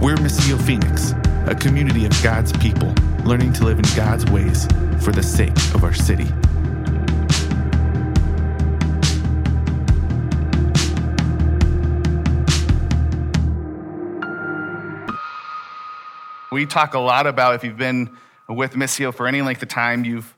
We're Missio Phoenix, a community of God's people learning to live in God's ways for the sake of our city. We talk a lot about if you've been with Missio for any length of time, you've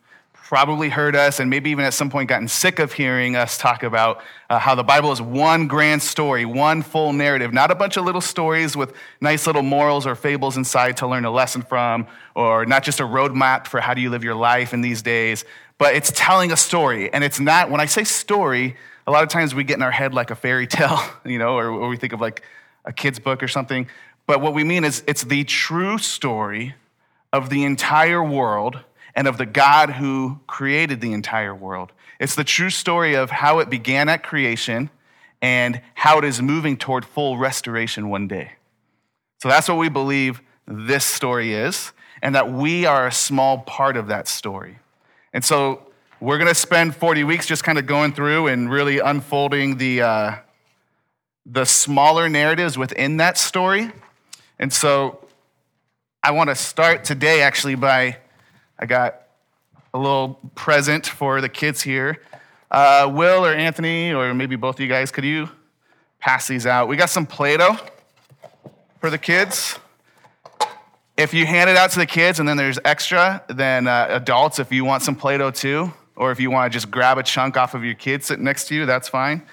probably heard us and maybe even at some point gotten sick of hearing us talk about uh, how the Bible is one grand story, one full narrative, not a bunch of little stories with nice little morals or fables inside to learn a lesson from, or not just a roadmap for how do you live your life in these days, but it's telling a story. And it's not, when I say story, a lot of times we get in our head like a fairy tale, you know, or, or we think of like a kid's book or something. But what we mean is it's the true story of the entire world and of the God who created the entire world. It's the true story of how it began at creation and how it is moving toward full restoration one day. So that's what we believe this story is, and that we are a small part of that story. And so we're going to spend 40 weeks just kind of going through and really unfolding the, uh, the smaller narratives within that story. And so I want to start today actually by I got a little present for the kids here. Uh, Will or Anthony, or maybe both of you guys, could you pass these out? We got some Play Doh for the kids. If you hand it out to the kids and then there's extra, then uh, adults, if you want some Play Doh too, or if you want to just grab a chunk off of your kid sitting next to you, that's fine.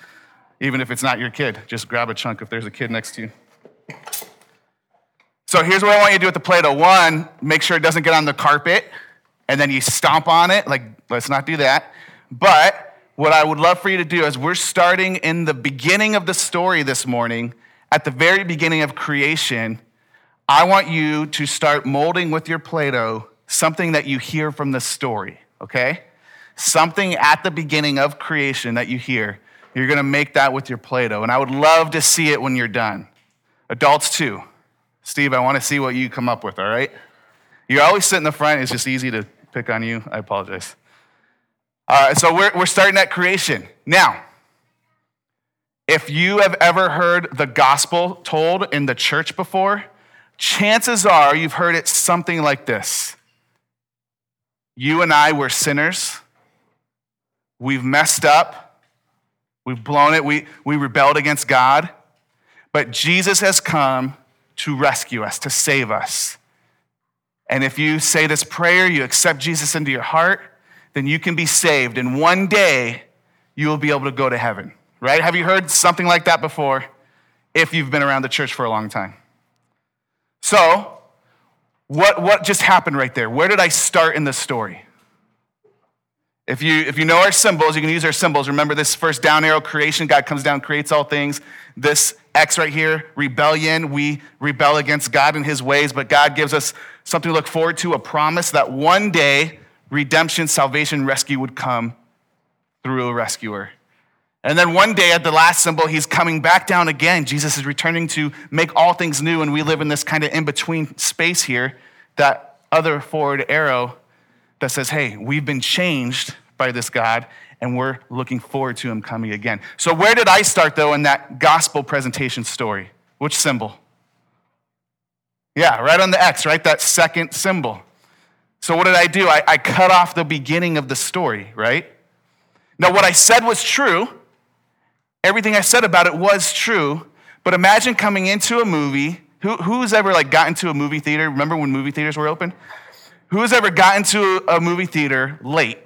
Even if it's not your kid, just grab a chunk if there's a kid next to you. So here's what I want you to do with the Play Doh. One, make sure it doesn't get on the carpet and then you stomp on it. Like, let's not do that. But what I would love for you to do is we're starting in the beginning of the story this morning, at the very beginning of creation. I want you to start molding with your Play Doh something that you hear from the story, okay? Something at the beginning of creation that you hear. You're gonna make that with your Play Doh. And I would love to see it when you're done. Adults too. Steve, I wanna see what you come up with, all right? You always sit in the front, it's just easy to pick on you. I apologize. Uh, so we're, we're starting at creation. Now, if you have ever heard the gospel told in the church before, chances are you've heard it something like this You and I were sinners. We've messed up. We've blown it. We, we rebelled against God. But Jesus has come to rescue us, to save us. And if you say this prayer, you accept Jesus into your heart, then you can be saved. And one day, you will be able to go to heaven, right? Have you heard something like that before? If you've been around the church for a long time. So, what, what just happened right there? Where did I start in the story? If you, if you know our symbols, you can use our symbols. Remember this first down arrow creation, God comes down, creates all things. This X right here, rebellion. We rebel against God and his ways, but God gives us something to look forward to, a promise that one day redemption, salvation, rescue would come through a rescuer. And then one day at the last symbol, he's coming back down again. Jesus is returning to make all things new, and we live in this kind of in between space here, that other forward arrow that says, hey, we've been changed by this God, and we're looking forward to him coming again. So, where did I start, though, in that gospel presentation story? Which symbol? Yeah, right on the X, right? That second symbol. So, what did I do? I, I cut off the beginning of the story, right? Now, what I said was true. Everything I said about it was true. But imagine coming into a movie. Who, who's ever like got into a movie theater? Remember when movie theaters were open? Who's ever gotten to a movie theater late?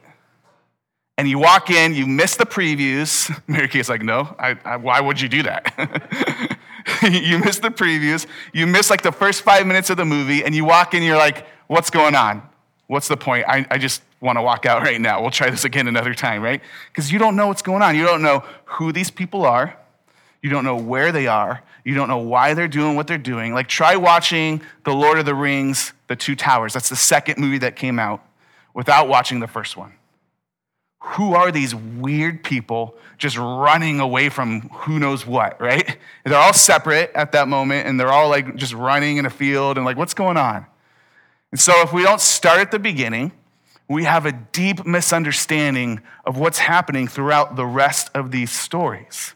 And you walk in, you miss the previews. Mary Kay's like, no, I, I, why would you do that? you miss the previews, you miss like the first five minutes of the movie, and you walk in, you're like, what's going on? What's the point? I, I just want to walk out right now. We'll try this again another time, right? Because you don't know what's going on. You don't know who these people are. You don't know where they are. You don't know why they're doing what they're doing. Like, try watching The Lord of the Rings, The Two Towers. That's the second movie that came out without watching the first one who are these weird people just running away from who knows what, right? They're all separate at that moment and they're all like just running in a field and like, what's going on? And so if we don't start at the beginning, we have a deep misunderstanding of what's happening throughout the rest of these stories.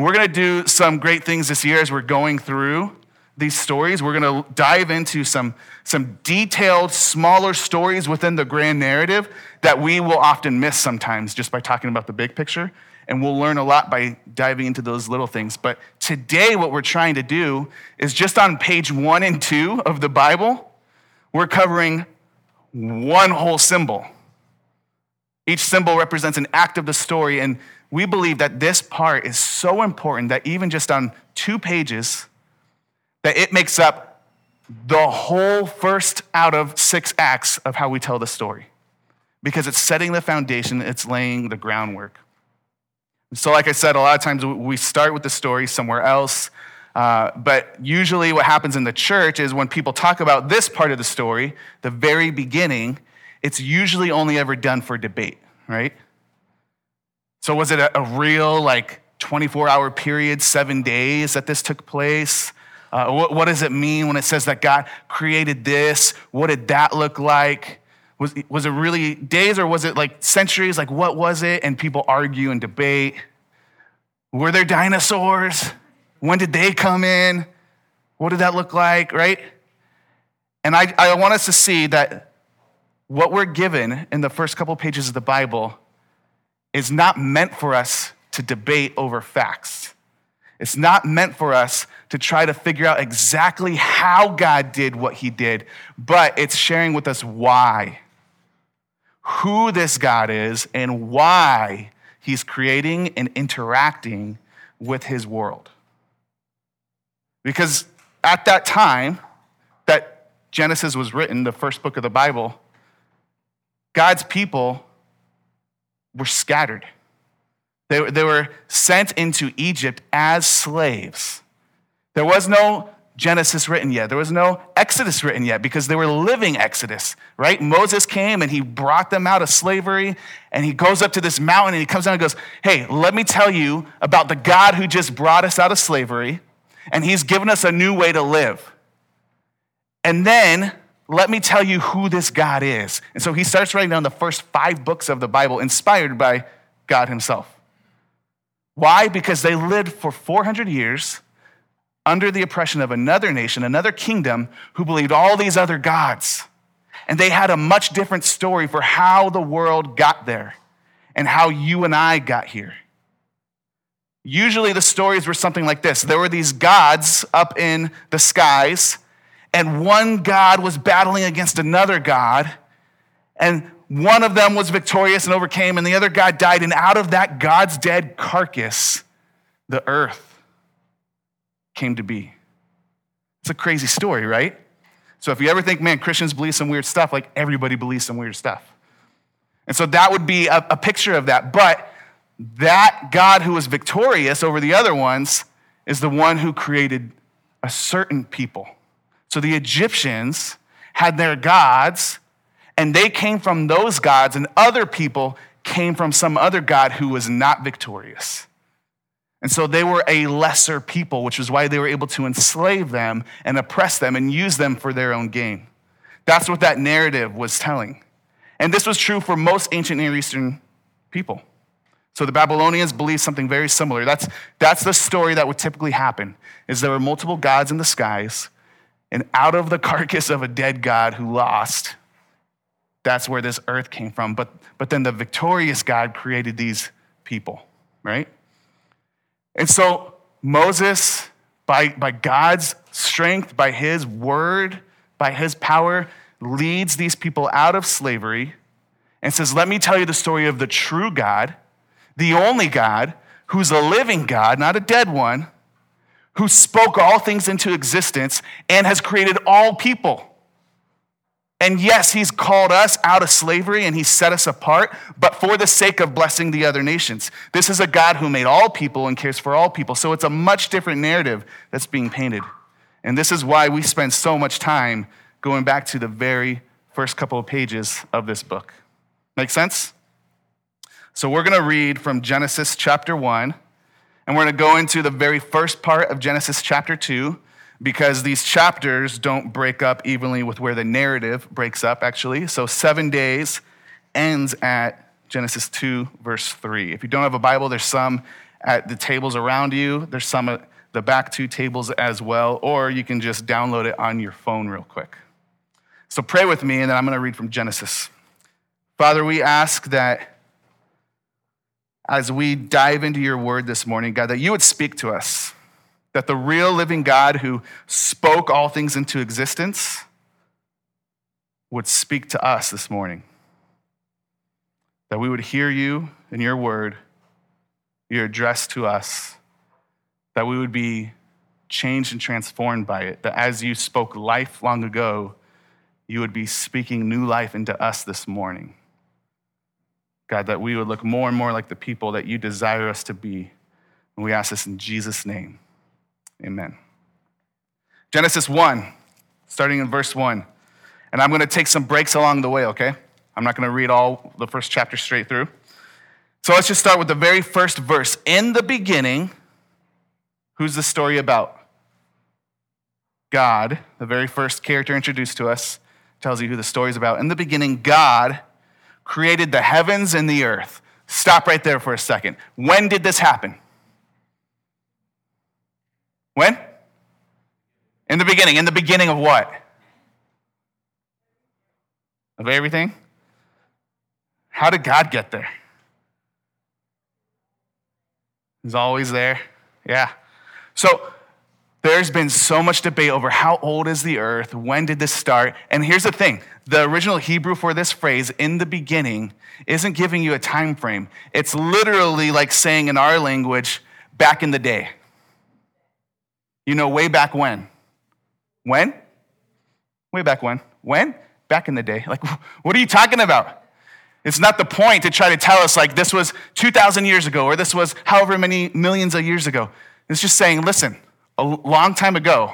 We're going to do some great things this year as we're going through these stories. We're going to dive into some, some detailed, smaller stories within the grand narrative that we will often miss sometimes just by talking about the big picture. And we'll learn a lot by diving into those little things. But today, what we're trying to do is just on page one and two of the Bible, we're covering one whole symbol. Each symbol represents an act of the story. And we believe that this part is so important that even just on two pages, that it makes up the whole first out of six acts of how we tell the story because it's setting the foundation, it's laying the groundwork. So, like I said, a lot of times we start with the story somewhere else. Uh, but usually, what happens in the church is when people talk about this part of the story, the very beginning, it's usually only ever done for debate, right? So, was it a, real, like, 24 hour period, seven days that this took place? Uh, what, what, does it mean when it says that God created this? What did that look like? Was, was it really days or was it like centuries? Like, what was it? And people argue and debate. Were there dinosaurs? When did they come in? What did that look like, right? And I, I want us to see that what we're given in the first couple pages of the Bible is not meant for us to debate over facts. It's not meant for us to try to figure out exactly how God did what he did, but it's sharing with us why. Who this God is and why he's creating and interacting with his world. Because at that time that Genesis was written, the first book of the Bible, God's people were scattered. They, they were sent into Egypt as slaves. There was no Genesis written yet. There was no Exodus written yet because they were living Exodus, right? Moses came and he brought them out of slavery and he goes up to this mountain and he comes down and goes, Hey, let me tell you about the God who just brought us out of slavery and he's given us a new way to live. And then let me tell you who this God is. And so he starts writing down the first five books of the Bible inspired by God himself. Why? Because they lived for 400 years under the oppression of another nation, another kingdom who believed all these other gods. And they had a much different story for how the world got there and how you and I got here. Usually the stories were something like this there were these gods up in the skies, and one god was battling against another god, and one of them was victorious and overcame, and the other God died. And out of that God's dead carcass, the earth came to be. It's a crazy story, right? So if you ever think, man, Christians believe some weird stuff, like everybody believes some weird stuff. And so that would be a, a picture of that. But that God who was victorious over the other ones is the one who created a certain people. So the Egyptians had their gods and they came from those gods, and other people came from some other God who was not victorious. And so they were a lesser people, which is why they were able to enslave them and oppress them and use them for their own gain. That's what that narrative was telling. And this was true for most ancient Near Eastern people. So the Babylonians believed something very similar. That's, that's the story that would typically happen, is there were multiple gods in the skies, and out of the carcass of a dead god who lost, that's where this earth came from. But, but then the victorious God created these people, right? And so Moses, by, by God's strength, by his word, by his power, leads these people out of slavery and says, Let me tell you the story of the true God, the only God, who's a living God, not a dead one, who spoke all things into existence and has created all people. And yes, he's called us out of slavery and he set us apart, but for the sake of blessing the other nations. This is a God who made all people and cares for all people. So it's a much different narrative that's being painted. And this is why we spend so much time going back to the very first couple of pages of this book. Make sense? So we're going to read from Genesis chapter 1, and we're going to go into the very first part of Genesis chapter 2 because these chapters don't break up evenly with where the narrative breaks up, actually. So, seven days ends at Genesis 2, verse 3. If you don't have a Bible, there's some at the tables around you, there's some at the back two tables as well, or you can just download it on your phone real quick. So pray with me, and then I'm going to read from Genesis. Father, we ask that as we dive into your word this morning, God, that you would speak to us, that the real living God who spoke all things into existence would speak to us this morning. That we would hear you and your word, your address to us, that we would be changed and transformed by it, that as you spoke life long ago, you would be speaking new life into us this morning. God, that we would look more and more like the people that you desire us to be. And we ask this in Jesus' name. Amen. Genesis 1, starting in verse 1. And I'm going to take some breaks along the way, okay? I'm not going to read all the first chapter straight through. So let's just start with the very first verse. In the beginning, who's the story about? God, the very first character introduced to us, tells you who the story is about. In the beginning, God created the heavens and the earth. Stop right there for a second. When did this happen? When? In the beginning. In the beginning of what? Of everything? How did God get there? He's always there. Yeah. So there's been so much debate over how old is the earth? When did this start? And here's the thing the original Hebrew for this phrase, in the beginning, isn't giving you a time frame. It's literally like saying in our language, back in the day. You know, way back when. When? Way back when. When? Back in the day. Like, what are you talking about? It's not the point to try to tell us, like, this was 2,000 years ago or this was however many millions of years ago. It's just saying, listen, a long time ago,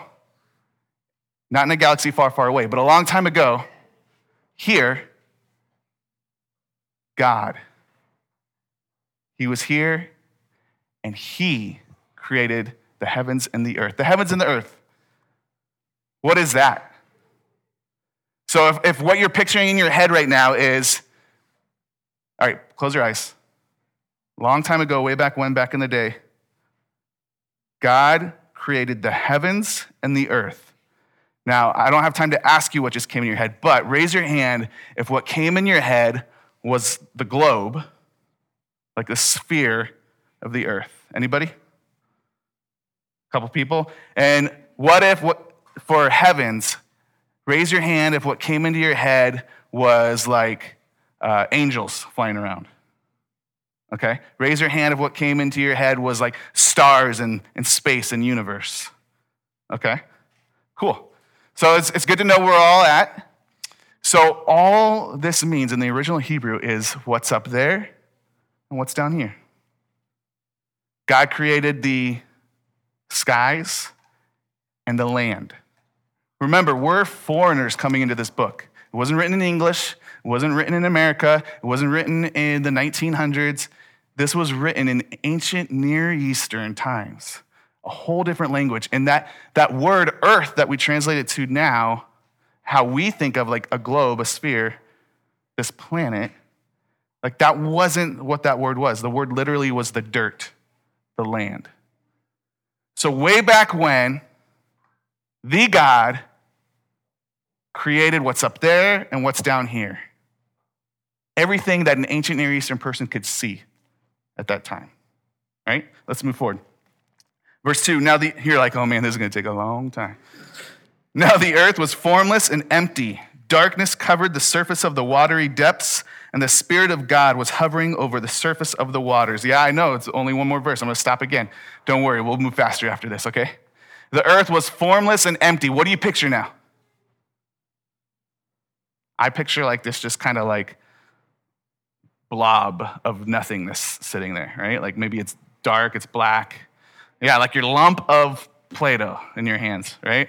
not in a galaxy far, far away, but a long time ago, here, God, He was here and He created the heavens and the earth. The heavens and the earth. What is that? So, if, if what you're picturing in your head right now is, all right, close your eyes. Long time ago, way back when, back in the day, God created the heavens and the earth. Now, I don't have time to ask you what just came in your head, but raise your hand if what came in your head was the globe, like the sphere of the earth. Anybody? A couple people? And what if what for heavens, raise your hand if what came into your head was like uh, angels flying around. Okay? Raise your hand if what came into your head was like stars and, and space and universe. Okay? Cool. So it's, it's good to know where we're all at. So all this means in the original Hebrew is what's up there and what's down here. God created the skies and the land. Remember, we're foreigners coming into this book. It wasn't written in English, it wasn't written in America, it wasn't written in the 1900s. This was written in ancient Near Eastern times, a whole different language. And that, that word earth that we translate it to now, how we think of like a globe, a sphere, this planet, like that wasn't what that word was. The word literally was the dirt, the land. So, way back when, the God created what's up there and what's down here. Everything that an ancient Near Eastern person could see at that time. Right? Let's move forward. Verse 2. Now the you're like, oh man, this is gonna take a long time. Now the earth was formless and empty. Darkness covered the surface of the watery depths, and the Spirit of God was hovering over the surface of the waters. Yeah, I know, it's only one more verse. I'm gonna stop again. Don't worry, we'll move faster after this, okay? The earth was formless and empty. What do you picture now? I picture like this just kind of like blob of nothingness sitting there, right? Like maybe it's dark, it's black. Yeah, like your lump of Play Doh in your hands, right?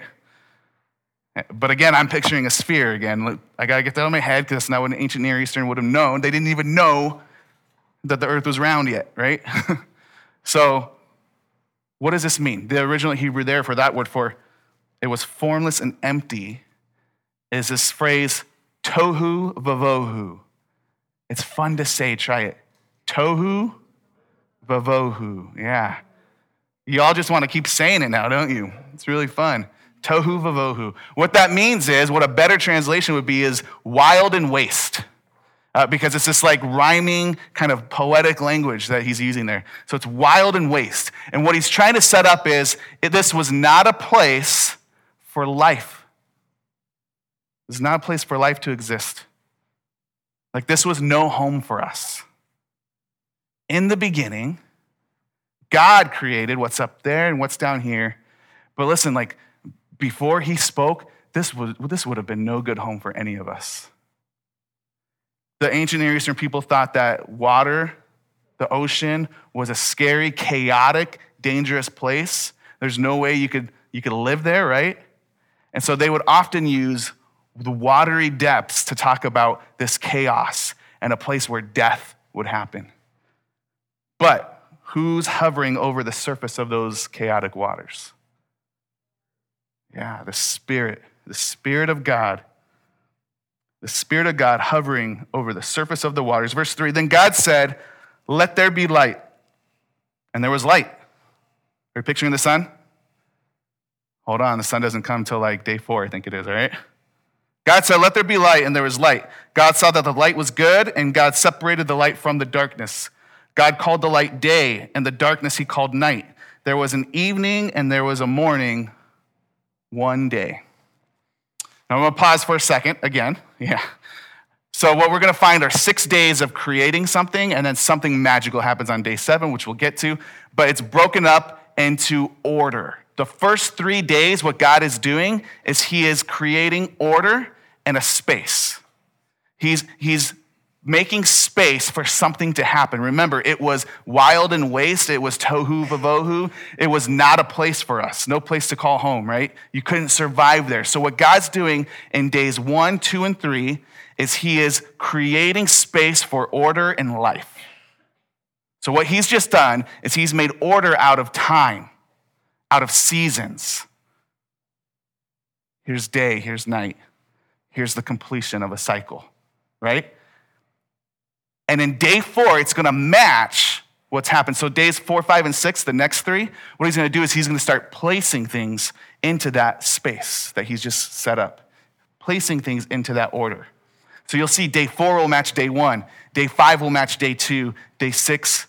But again, I'm picturing a sphere again. I got to get that in my head because that's not what an ancient Near Eastern would have known. They didn't even know that the earth was round yet, right? so, what does this mean? The original Hebrew there for that word for it was formless and empty is this phrase, tohu vavohu. It's fun to say. Try it. Tohu vavohu. Yeah. Y'all just want to keep saying it now, don't you? It's really fun. Tohu vavohu. What that means is, what a better translation would be is wild and waste. Uh, because it's this like rhyming kind of poetic language that he's using there. So it's wild and waste. And what he's trying to set up is it, this was not a place for life. It was not a place for life to exist. Like this was no home for us. In the beginning, God created what's up there and what's down here. But listen, like before he spoke, this would, this would have been no good home for any of us. The ancient Near Eastern people thought that water, the ocean, was a scary, chaotic, dangerous place. There's no way you could, you could live there, right? And so they would often use the watery depths to talk about this chaos and a place where death would happen. But who's hovering over the surface of those chaotic waters? Yeah, the Spirit, the Spirit of God. The Spirit of God hovering over the surface of the waters. Verse 3 Then God said, Let there be light. And there was light. Are you picturing the sun? Hold on, the sun doesn't come till like day four, I think it is, all right? God said, Let there be light, and there was light. God saw that the light was good, and God separated the light from the darkness. God called the light day, and the darkness he called night. There was an evening, and there was a morning, one day. Now I'm gonna pause for a second again. Yeah. So, what we're gonna find are six days of creating something, and then something magical happens on day seven, which we'll get to, but it's broken up into order. The first three days, what God is doing is He is creating order and a space. He's, he's making space for something to happen. Remember, it was wild and waste. It was tohu vavohu. It was not a place for us, no place to call home, right? You couldn't survive there. So, what God's doing in days one, two, and three is He is creating space for order and life. So, what He's just done is He's made order out of time out of seasons. Here's day, here's night, here's the completion of a cycle, right? And in day four, it's gonna match what's happened. So, days four, five, and six, the next three, what he's gonna do is he's gonna start placing things into that space that he's just set up, placing things into that order. So, you'll see day four will match day one, day five will match day two, day six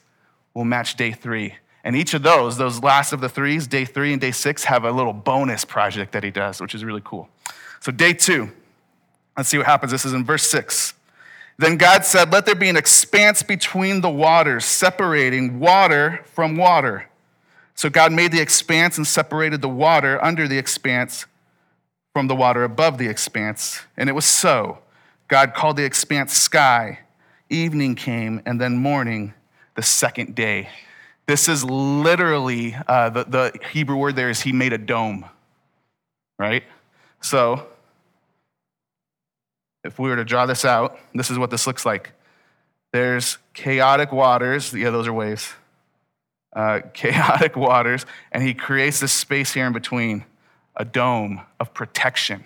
will match day three. And each of those, those last of the threes, day three and day six, have a little bonus project that he does, which is really cool. So, day two, let's see what happens. This is in verse six. Then God said, Let there be an expanse between the waters, separating water from water. So God made the expanse and separated the water under the expanse from the water above the expanse. And it was so. God called the expanse sky. Evening came, and then morning, the second day. This is literally, uh, the, the Hebrew word there is he made a dome, right? So, if we were to draw this out, this is what this looks like. There's chaotic waters, yeah, those are waves. Uh, chaotic waters, and he creates this space here in between, a dome of protection.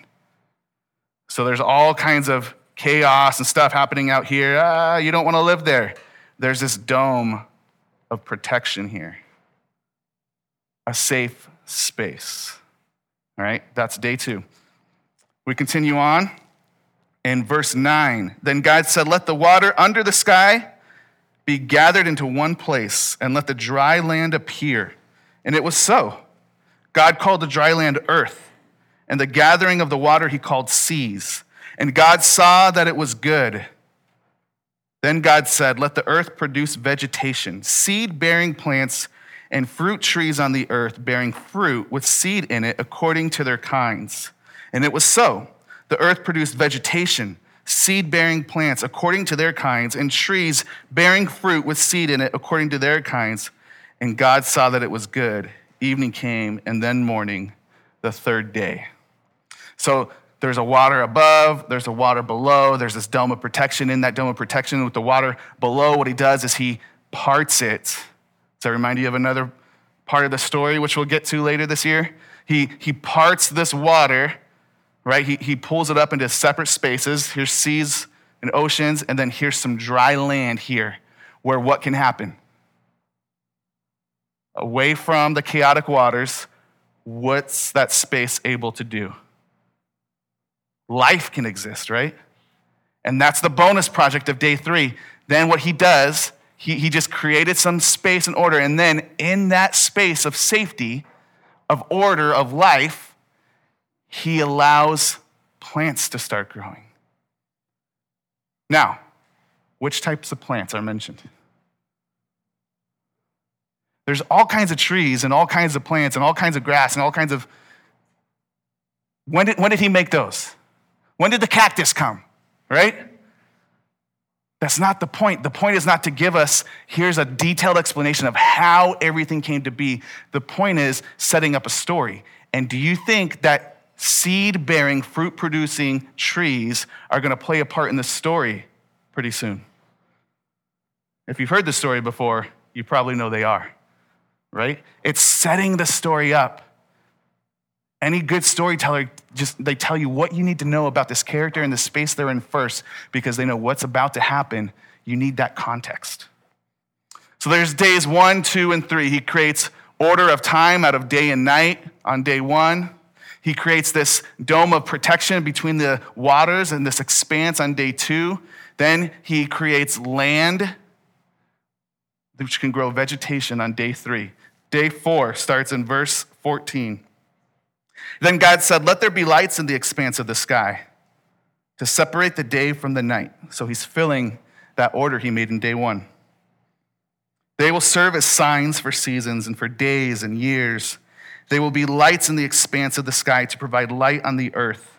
So there's all kinds of chaos and stuff happening out here. Ah, you don't want to live there. There's this dome of protection here, a safe space. All right, that's day two. We continue on in verse 9. Then God said, Let the water under the sky be gathered into one place, and let the dry land appear. And it was so. God called the dry land earth, and the gathering of the water he called seas. And God saw that it was good. Then God said, Let the earth produce vegetation, seed bearing plants, and fruit trees on the earth, bearing fruit with seed in it according to their kinds. And it was so. The earth produced vegetation, seed bearing plants according to their kinds, and trees bearing fruit with seed in it according to their kinds. And God saw that it was good. Evening came, and then morning, the third day. So there's a water above, there's a water below, there's this dome of protection. In that dome of protection with the water below, what he does is he parts it. Does that remind you of another part of the story, which we'll get to later this year? He, he parts this water, right? He, he pulls it up into separate spaces. Here's seas and oceans, and then here's some dry land here where what can happen? away from the chaotic waters, what's that space able to do? Life can exist, right? And that's the bonus project of day three. Then what he does, he, he just created some space and order. And then in that space of safety, of order, of life, he allows plants to start growing. Now, which types of plants are mentioned? There's all kinds of trees and all kinds of plants and all kinds of grass and all kinds of. When did, when did he make those? When did the cactus come? Right? That's not the point. The point is not to give us, here's a detailed explanation of how everything came to be. The point is setting up a story. And do you think that seed bearing, fruit producing trees are going to play a part in the story pretty soon? If you've heard the story before, you probably know they are, right? It's setting the story up. Any good storyteller, just they tell you what you need to know about this character and the space they're in first because they know what's about to happen. You need that context. So there's days one, two, and three. He creates order of time out of day and night on day one. He creates this dome of protection between the waters and this expanse on day two. Then he creates land which can grow vegetation on day three. Day four starts in verse 14. Then God said, Let there be lights in the expanse of the sky to separate the day from the night. So he's filling that order he made in day one. They will serve as signs for seasons and for days and years. They will be lights in the expanse of the sky to provide light on the earth.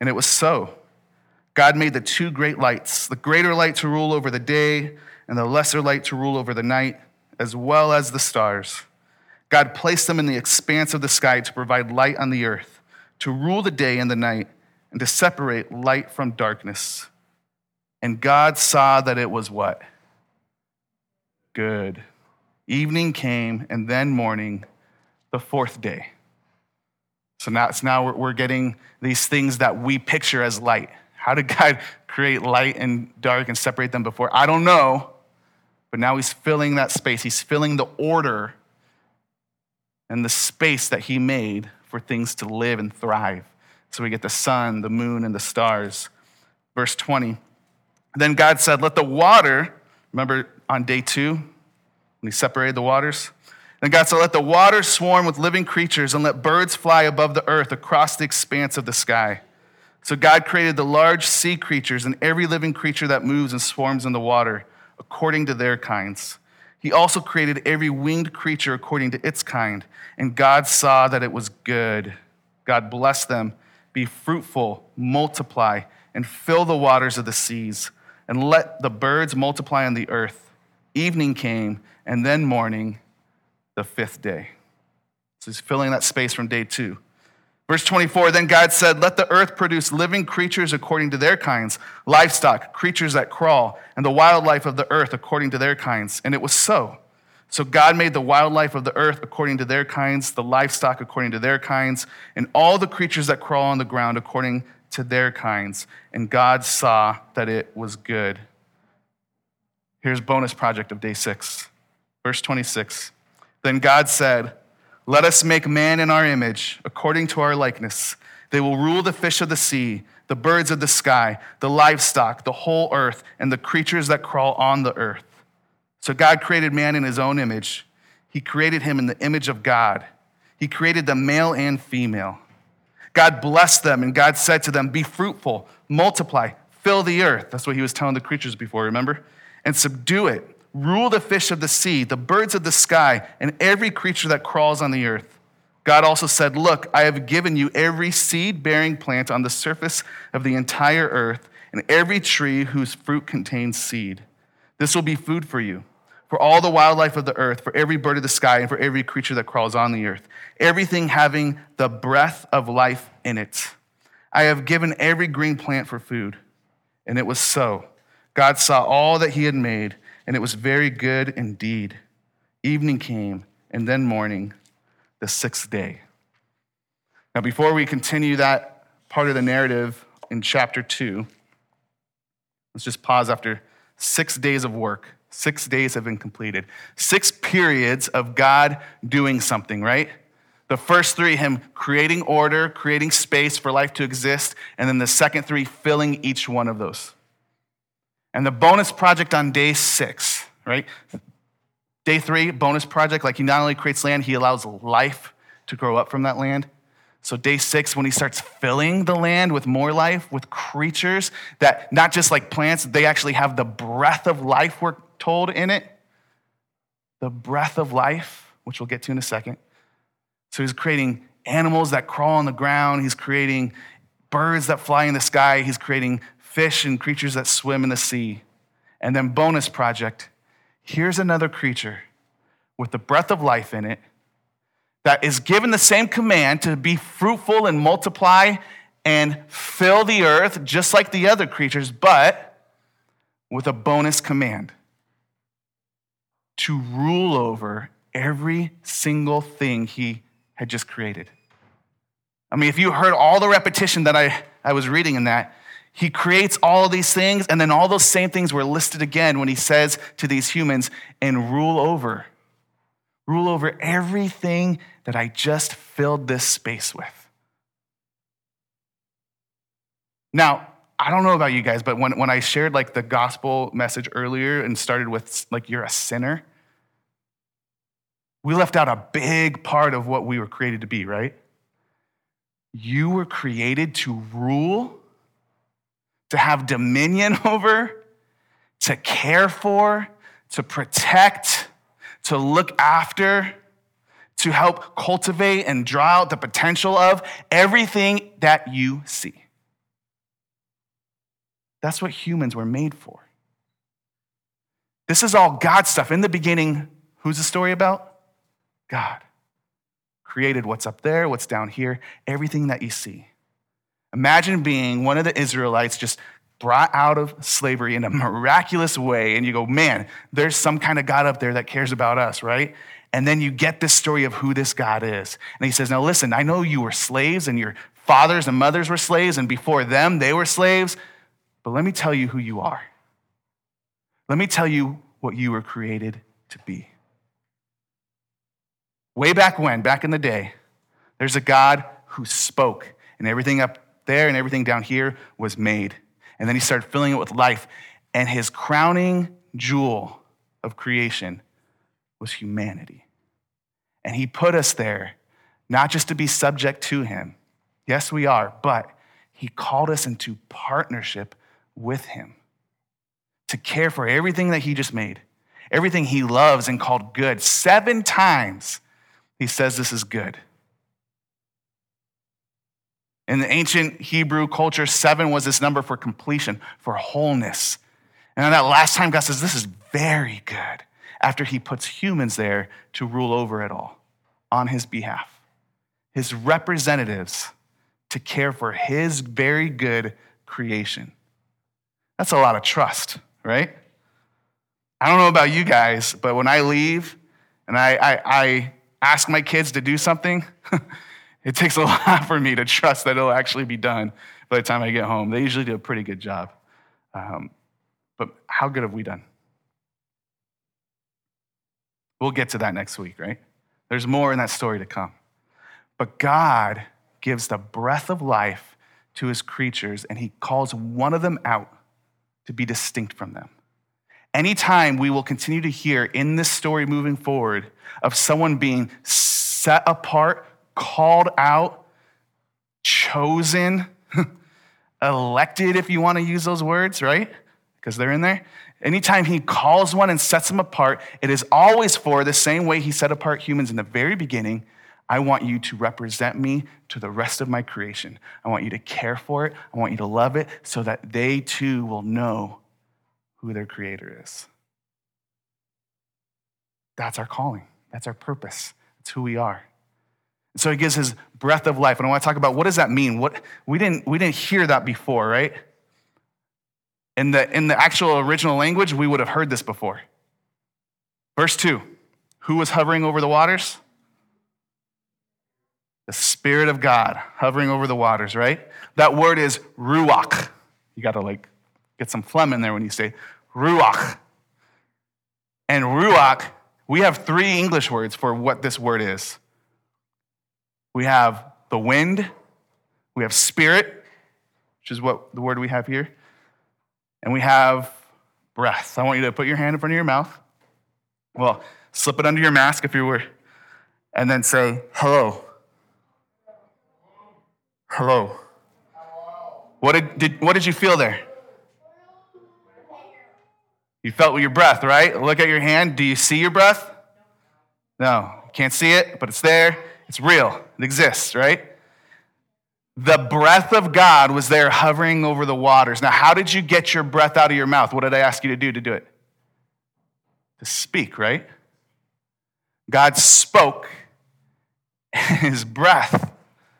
And it was so. God made the two great lights, the greater light to rule over the day, and the lesser light to rule over the night, as well as the stars. God placed them in the expanse of the sky to provide light on the earth, to rule the day and the night, and to separate light from darkness. And God saw that it was what? Good. Evening came, and then morning, the fourth day. So now, so now we're getting these things that we picture as light. How did God create light and dark and separate them before? I don't know. But now he's filling that space. He's filling the order and the space that he made for things to live and thrive. So we get the sun, the moon, and the stars. Verse 20. Then God said, Let the water, remember on day two, when he separated the waters? Then God said, Let the waters swarm with living creatures and let birds fly above the earth across the expanse of the sky. So God created the large sea creatures and every living creature that moves and swarms in the water, according to their kinds. He also created every winged creature according to its kind, and God saw that it was good. God blessed them. Be fruitful, multiply, and fill the waters of the seas, and let the birds multiply on the earth. Evening came, and then morning, the fifth day. So he's filling that space from day two. Verse 24 Then God said, Let the earth produce living creatures according to their kinds, livestock, creatures that crawl, and the wildlife of the earth according to their kinds. And it was so. So God made the wildlife of the earth according to their kinds, the livestock according to their kinds, and all the creatures that crawl on the ground according to their kinds. And God saw that it was good. Here's bonus project of day six. Verse 26. Then God said, let us make man in our image, according to our likeness. They will rule the fish of the sea, the birds of the sky, the livestock, the whole earth, and the creatures that crawl on the earth. So God created man in his own image. He created him in the image of God. He created them male and female. God blessed them, and God said to them, Be fruitful, multiply, fill the earth. That's what he was telling the creatures before, remember? And subdue it Rule the fish of the sea, the birds of the sky, and every creature that crawls on the earth. God also said, Look, I have given you every seed bearing plant on the surface of the entire earth, and every tree whose fruit contains seed. This will be food for you, for all the wildlife of the earth, for every bird of the sky, and for every creature that crawls on the earth, everything having the breath of life in it. I have given every green plant for food. And it was so. God saw all that he had made and it was very good indeed. Evening came, and then morning, the sixth day. Now, before we continue that part of the narrative in chapter two, let's just pause after six days of work. Six days have been completed. Six periods of God doing something, right? The first three, Him creating order, creating space for life to exist, and then the second three, filling each one of those. And the bonus project on day six, right? Day three, bonus project, like He not only creates land, He allows life to grow up from that land. So, day six, when he starts filling the land with more life, with creatures that not just like plants, they actually have the breath of life, we're told in it. The breath of life, which we'll get to in a second. So, he's creating animals that crawl on the ground, he's creating birds that fly in the sky, he's creating fish and creatures that swim in the sea. And then, bonus project here's another creature with the breath of life in it that is given the same command to be fruitful and multiply and fill the earth just like the other creatures, but with a bonus command to rule over every single thing he had just created. I mean, if you heard all the repetition that I, I was reading in that, he creates all these things, and then all those same things were listed again when he says to these humans, and rule over rule over everything that I just filled this space with. Now, I don't know about you guys, but when, when I shared like the gospel message earlier and started with like you're a sinner, we left out a big part of what we were created to be, right? You were created to rule, to have dominion over, to care for, to protect, to look after, to help cultivate and draw out the potential of everything that you see. That's what humans were made for. This is all God stuff. In the beginning, who's the story about? God. Created what's up there, what's down here, everything that you see. Imagine being one of the Israelites just brought out of slavery in a miraculous way, and you go, man, there's some kind of God up there that cares about us, right? And then you get this story of who this God is. And he says, Now listen, I know you were slaves and your fathers and mothers were slaves, and before them, they were slaves, but let me tell you who you are. Let me tell you what you were created to be. Way back when, back in the day, there's a God who spoke, and everything up there and everything down here was made. And then he started filling it with life. And his crowning jewel of creation was humanity. And he put us there not just to be subject to him. Yes, we are, but he called us into partnership with him to care for everything that he just made, everything he loves and called good. Seven times he says this is good. In the ancient Hebrew culture, seven was this number for completion, for wholeness. And then that last time, God says, This is very good, after he puts humans there to rule over it all on his behalf. His representatives to care for his very good creation. That's a lot of trust, right? I don't know about you guys, but when I leave and I, I, I ask my kids to do something, It takes a lot for me to trust that it'll actually be done by the time I get home. They usually do a pretty good job. Um, but how good have we done? We'll get to that next week, right? There's more in that story to come. But God gives the breath of life to his creatures, and he calls one of them out to be distinct from them. Anytime we will continue to hear in this story moving forward of someone being set apart called out, chosen, elected, if you want to use those words, right? Because they're in there. Anytime he calls one and sets them apart, it is always for the same way he set apart humans in the very beginning. I want you to represent me to the rest of my creation. I want you to care for it. I want you to love it so that they too will know who their creator is. That's our calling. That's our purpose. That's who we are. So he gives his breath of life. And I want to talk about what does that mean? What we didn't we didn't hear that before, right? In the in the actual original language, we would have heard this before. Verse 2. Who was hovering over the waters? The Spirit of God hovering over the waters, right? That word is ruach. You got to like get some phlegm in there when you say ruach. And ruach, we have three English words for what this word is. We have the wind, we have spirit, which is what the word we have here, and we have breath. I want you to put your hand in front of your mouth. Well, slip it under your mask if you were, and then say, hello. Hello. What did, did, what did you feel there? You felt with your breath, right? Look at your hand. Do you see your breath? No, can't see it, but it's there. It's real. It exists, right? The breath of God was there hovering over the waters. Now, how did you get your breath out of your mouth? What did I ask you to do to do it? To speak, right? God spoke, and his breath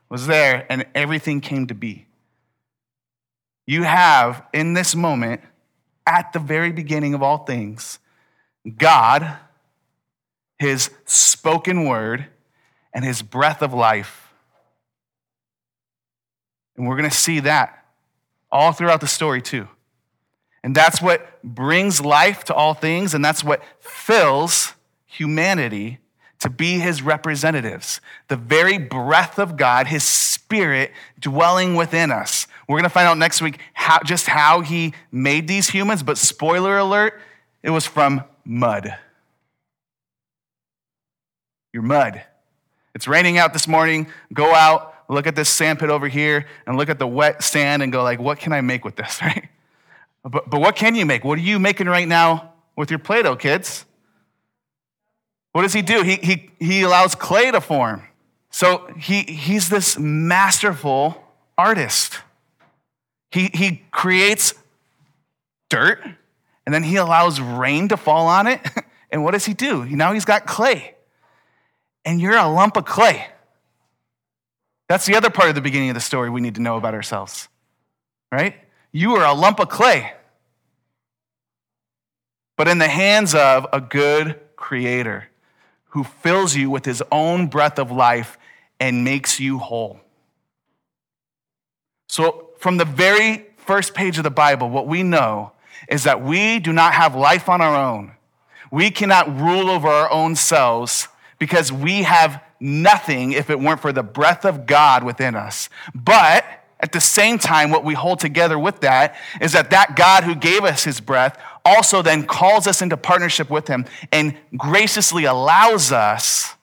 was there, and everything came to be. You have, in this moment, at the very beginning of all things, God, his spoken word, and his breath of life. And we're going to see that all throughout the story, too. And that's what brings life to all things, and that's what fills humanity to be his representatives. The very breath of God, his spirit dwelling within us. We're going to find out next week how, just how he made these humans, but spoiler alert, it was from mud. Your mud. It's raining out this morning. Go out, look at this sand pit over here, and look at the wet sand and go like, what can I make with this, right? But, but what can you make? What are you making right now with your Play-Doh, kids? What does he do? He, he, he allows clay to form. So he, he's this masterful artist. He, he creates dirt and then he allows rain to fall on it. And what does he do? Now he's got clay. And you're a lump of clay. That's the other part of the beginning of the story we need to know about ourselves, right? You are a lump of clay, but in the hands of a good creator who fills you with his own breath of life and makes you whole. So, from the very first page of the Bible, what we know is that we do not have life on our own. We cannot rule over our own selves because we have nothing if it weren't for the breath of God within us. But at the same time, what we hold together with that is that that God who gave us his breath also then calls us into partnership with him and graciously allows us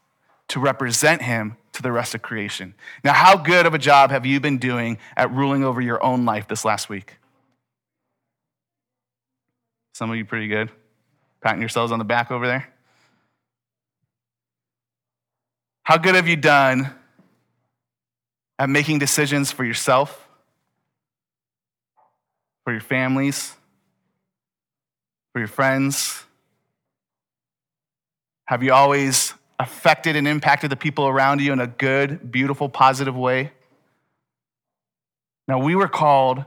to represent him to the rest of creation. Now, how good of a job have you been doing at ruling over your own life this last week? Some of you pretty good. Patting yourselves on the back over there. How good have you done at making decisions for yourself, for your families, for your friends? Have you always affected and impacted the people around you in a good, beautiful, positive way? Now, we were called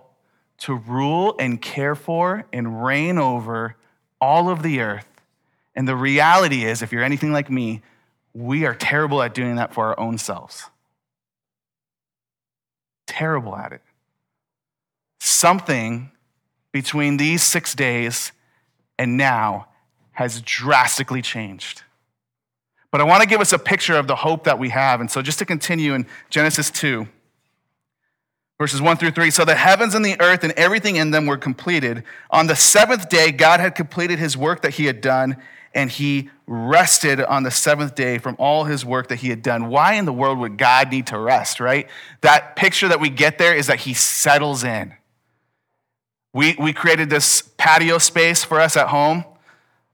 to rule and care for and reign over all of the earth. And the reality is, if you're anything like me, we are terrible at doing that for our own selves. Terrible at it. Something between these six days and now has drastically changed. But I want to give us a picture of the hope that we have. And so, just to continue in Genesis 2, verses 1 through 3. So, the heavens and the earth and everything in them were completed. On the seventh day, God had completed his work that he had done, and he rested on the seventh day from all his work that he had done. Why in the world would God need to rest, right? That picture that we get there is that he settles in. We, we created this patio space for us at home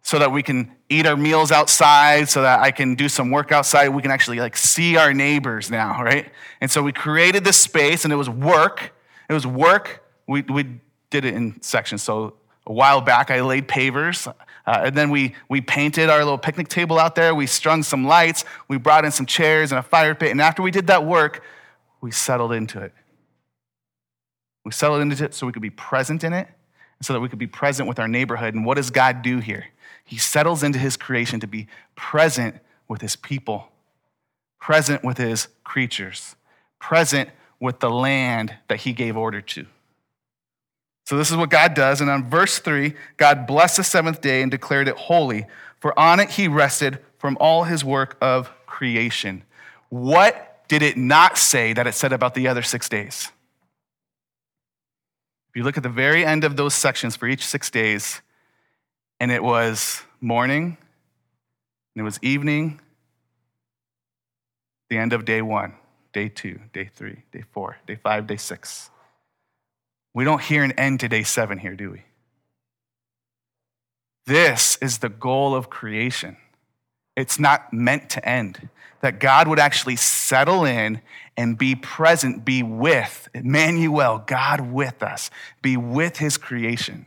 so that we can eat our meals outside, so that I can do some work outside. We can actually like see our neighbors now, right? And so we created this space and it was work. It was work. We, we did it in sections. So a while back, I laid pavers. Uh, and then we, we painted our little picnic table out there. We strung some lights. We brought in some chairs and a fire pit. And after we did that work, we settled into it. We settled into it so we could be present in it, so that we could be present with our neighborhood. And what does God do here? He settles into his creation to be present with his people, present with his creatures, present with the land that he gave order to. So, this is what God does. And on verse 3, God blessed the seventh day and declared it holy, for on it he rested from all his work of creation. What did it not say that it said about the other six days? If you look at the very end of those sections for each six days, and it was morning, and it was evening, the end of day one, day two, day three, day four, day five, day six. We don't hear an end to day seven here, do we? This is the goal of creation. It's not meant to end. That God would actually settle in and be present, be with Emmanuel, God with us, be with his creation.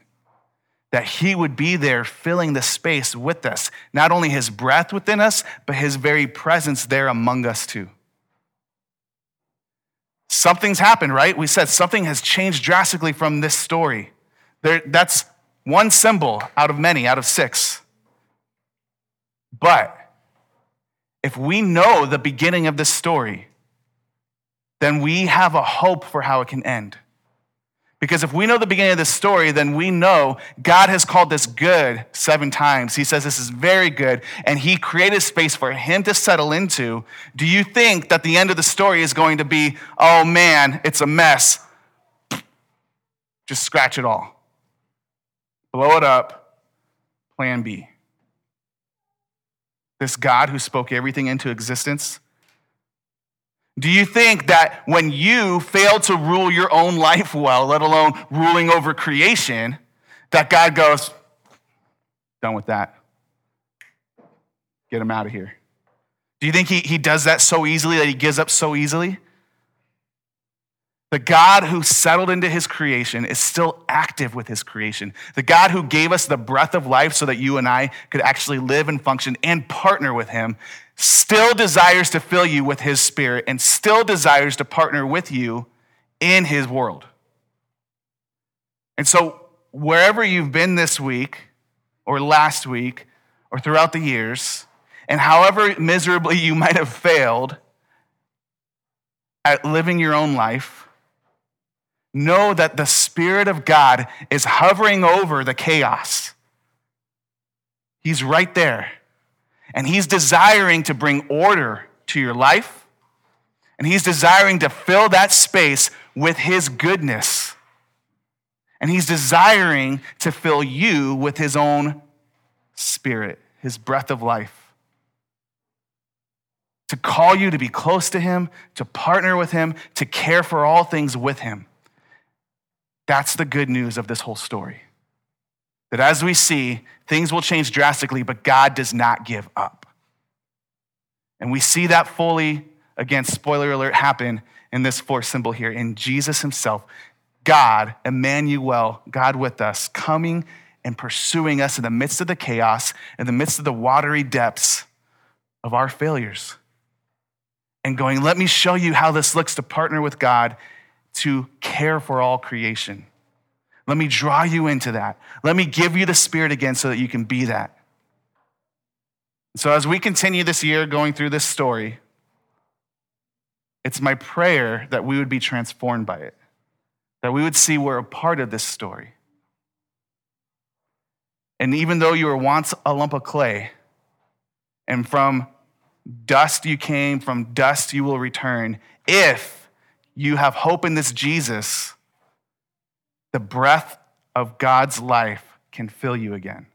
That he would be there filling the space with us, not only his breath within us, but his very presence there among us too. Something's happened, right? We said something has changed drastically from this story. There, that's one symbol out of many, out of six. But if we know the beginning of this story, then we have a hope for how it can end. Because if we know the beginning of this story, then we know God has called this good seven times. He says this is very good, and He created space for Him to settle into. Do you think that the end of the story is going to be, oh man, it's a mess? Just scratch it all, blow it up, plan B. This God who spoke everything into existence do you think that when you fail to rule your own life well, let alone ruling over creation, that God goes, done with that? Get him out of here. Do you think he, he does that so easily, that he gives up so easily? The God who settled into his creation is still active with his creation. The God who gave us the breath of life so that you and I could actually live and function and partner with him still desires to fill you with his spirit and still desires to partner with you in his world. And so, wherever you've been this week or last week or throughout the years, and however miserably you might have failed at living your own life, know that the Spirit of God is hovering over the chaos. He's right there. And He's desiring to bring order to your life. And He's desiring to fill that space with His goodness. And He's desiring to fill you with His own spirit, His breath of life. To call you to be close to Him, to partner with Him, to care for all things with Him. That's the good news of this whole story. That as we see, things will change drastically, but God does not give up. And we see that fully, again, spoiler alert, happen in this fourth symbol here in Jesus himself, God, Emmanuel, God with us, coming and pursuing us in the midst of the chaos, in the midst of the watery depths of our failures. And going, let me show you how this looks to partner with God to care for all creation. Let me draw you into that. Let me give you the Spirit again so that you can be that. So, as we continue this year going through this story, it's my prayer that we would be transformed by it, that we would see we're a part of this story. And even though you were once a lump of clay, and from dust you came, from dust you will return, if you have hope in this Jesus, the breath of God's life can fill you again.